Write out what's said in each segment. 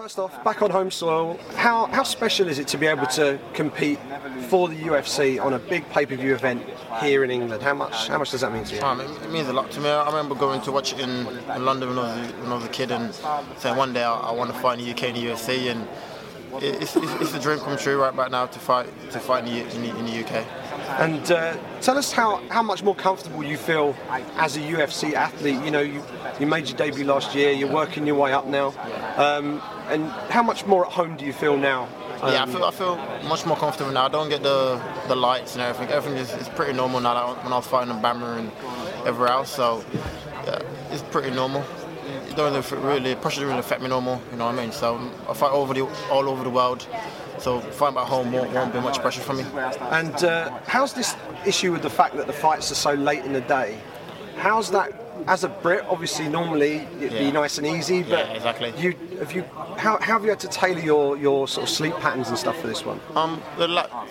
First off, back on home soil, how, how special is it to be able to compete for the UFC on a big pay-per-view event here in England? How much how much does that mean to you? Um, it, it means a lot to me. I remember going to watch it in, in London when I, was, when I was a kid and saying one day I, I want to fight in the UK in the UFC and it, it's, it's, it's a dream come true right, right now to fight to fight in the, in the, in the UK. And uh, tell us how, how much more comfortable you feel as a UFC athlete. You know, you, you made your debut last year, you're working your way up now. Um, and how much more at home do you feel now? Um, yeah, I feel I feel much more comfortable now. I don't get the the lights and everything. Everything is, is pretty normal now like when I was fighting in BAMMA and everywhere else. So yeah, it's pretty normal. It don't really, really pressure doesn't really affect me normal. You know what I mean? So I fight over the all over the world. So fighting at home won't, won't be much pressure for me. And uh, how's this issue with the fact that the fights are so late in the day? How's that? As a Brit, obviously, normally it'd be nice and easy, but Yeah, exactly. you have you how, how have you had to tailor your, your sort of sleep patterns and stuff for this one? Um, the, la-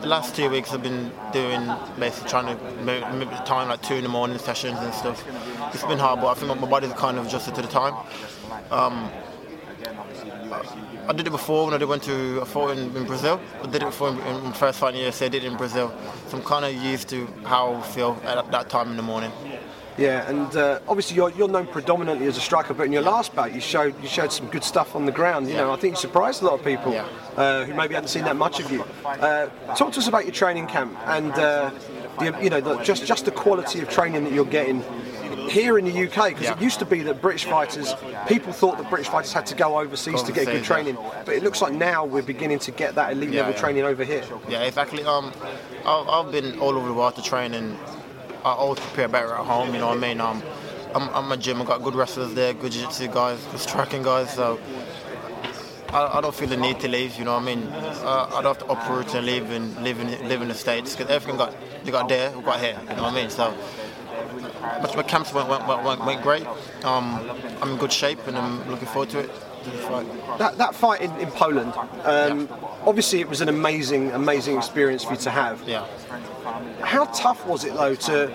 the last two weeks I've been doing basically trying to move, move the time like two in the morning sessions and stuff. It's been hard, but I think my body's kind of adjusted to the time. Um, I did it before when I went to I fought in, in Brazil. I did it before in, in my first fight in the UFC. I did it in Brazil, so I'm kind of used to how I feel at that time in the morning. Yeah, and uh, obviously you're, you're known predominantly as a striker, but in your last bout you showed you showed some good stuff on the ground. You know, I think you surprised a lot of people Yeah. uh, who maybe hadn't seen that much of you. Uh, talk to us about your training camp and uh, the, you know the, just just the quality of training that you're getting here in the UK because it used to be that British fighters people thought that British fighters had to go overseas to get good yeah. training, but it looks like now we're beginning to get that elite Yeah, level yeah. training over here. Yeah, exactly. Um, I've, I've been all over the world to train, and I always prepare better at home. You know what I mean? Um, I'm, I'm a gym. I've got good wrestlers there, good jiu-jitsu guys, good striking guys. So I, I don't feel the need to leave. You know what I mean? Uh, I don't have to uproot and leave and live in live in the states because everything got you got there, we got here. You know what I mean? So. My, my camps went, went, went, went, great. Um, I'm in good shape and I'm looking forward to it. to the fight. That, that fight in, in Poland, um, obviously it was an amazing, amazing experience for you to have. Yeah. How tough was it though to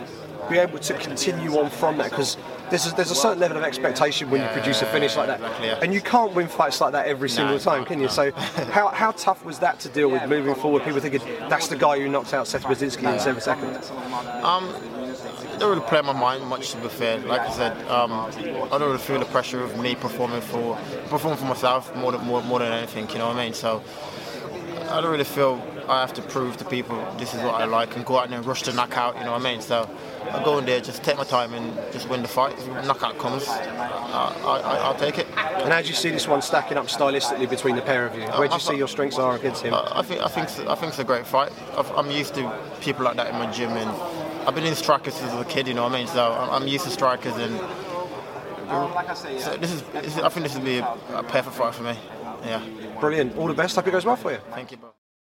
be able to continue on from that? Because there's a, there's a certain level of expectation when you produce a finish like that, exactly, yeah. and you can't win fights like that every single you time, can't, you? no. So how, how tough was that to deal with moving forward? People thinking that's the guy who knocked out Seth Baczynski in seven seconds. Um, don't really play my mind much to be fair. Like I said, um, I don't really feel the pressure of me performing for performing for myself more than more, more than anything. You know what I mean? So I don't really feel I have to prove to people this is what I like and go out there and rush to knockout. You know what I mean? So I go in there, just take my time and just win the fight. If knockout comes, I, I, I'll take it. And how do you see this one stacking up stylistically between the pair of you? Where do you see your strengths are against him? I think I think it's- I think it's a great fight. I've, I'm used to people like that in my gym, and I've been in strikers since I was a kid. You know what I mean? So I'm I'm used to strikers, and so this is, this is I think this would be a, a perfect fight for me. Yeah. Brilliant. All the best. Hope it goes well for you. Thank you, bro.